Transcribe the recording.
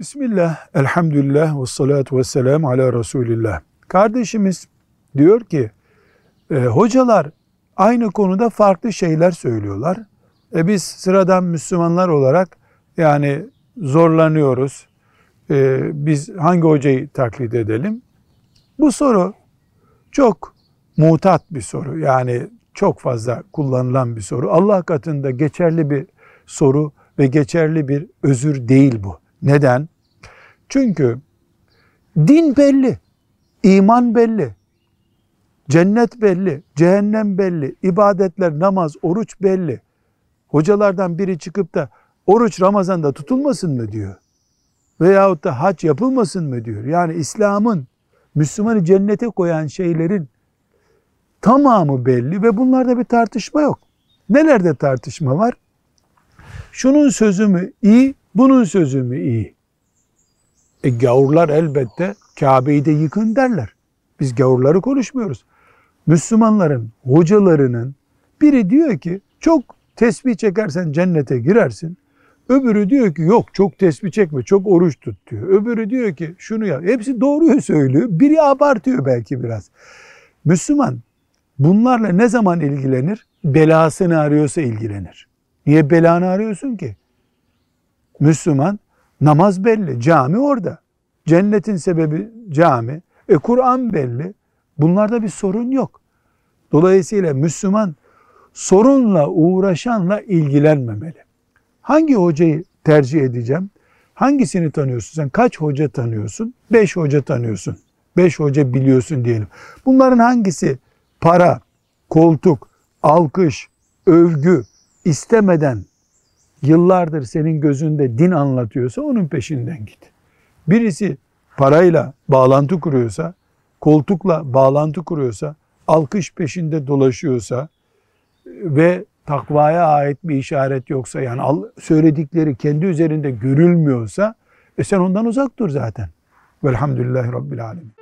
Bismillah, elhamdülillah ve salatu ve selamu ala Resulillah. Kardeşimiz diyor ki, e, hocalar aynı konuda farklı şeyler söylüyorlar. E biz sıradan Müslümanlar olarak yani zorlanıyoruz. E, biz hangi hocayı taklit edelim? Bu soru çok mutat bir soru. Yani çok fazla kullanılan bir soru. Allah katında geçerli bir soru ve geçerli bir özür değil bu. Neden? Çünkü din belli, iman belli, cennet belli, cehennem belli, ibadetler, namaz, oruç belli. Hocalardan biri çıkıp da oruç Ramazan'da tutulmasın mı diyor. Veyahut da hac yapılmasın mı diyor. Yani İslam'ın Müslümanı cennete koyan şeylerin tamamı belli ve bunlarda bir tartışma yok. Nelerde tartışma var? Şunun sözü mü iyi, bunun sözü mü iyi? E gavurlar elbette Kabe'yi de yıkın derler. Biz gavurları konuşmuyoruz. Müslümanların hocalarının biri diyor ki çok tesbih çekersen cennete girersin. Öbürü diyor ki yok çok tesbih çekme çok oruç tut diyor. Öbürü diyor ki şunu yap. Hepsi doğruyu söylüyor. Biri abartıyor belki biraz. Müslüman bunlarla ne zaman ilgilenir? Belasını arıyorsa ilgilenir. Niye belanı arıyorsun ki? Müslüman namaz belli, cami orada. Cennetin sebebi cami. E Kur'an belli. Bunlarda bir sorun yok. Dolayısıyla Müslüman sorunla uğraşanla ilgilenmemeli. Hangi hocayı tercih edeceğim? Hangisini tanıyorsun? Sen kaç hoca tanıyorsun? Beş hoca tanıyorsun. Beş hoca biliyorsun diyelim. Bunların hangisi para, koltuk, alkış, övgü istemeden yıllardır senin gözünde din anlatıyorsa onun peşinden git. Birisi parayla bağlantı kuruyorsa, koltukla bağlantı kuruyorsa, alkış peşinde dolaşıyorsa ve takvaya ait bir işaret yoksa yani söyledikleri kendi üzerinde görülmüyorsa e sen ondan uzak dur zaten. Velhamdülillahi Rabbil Alemin.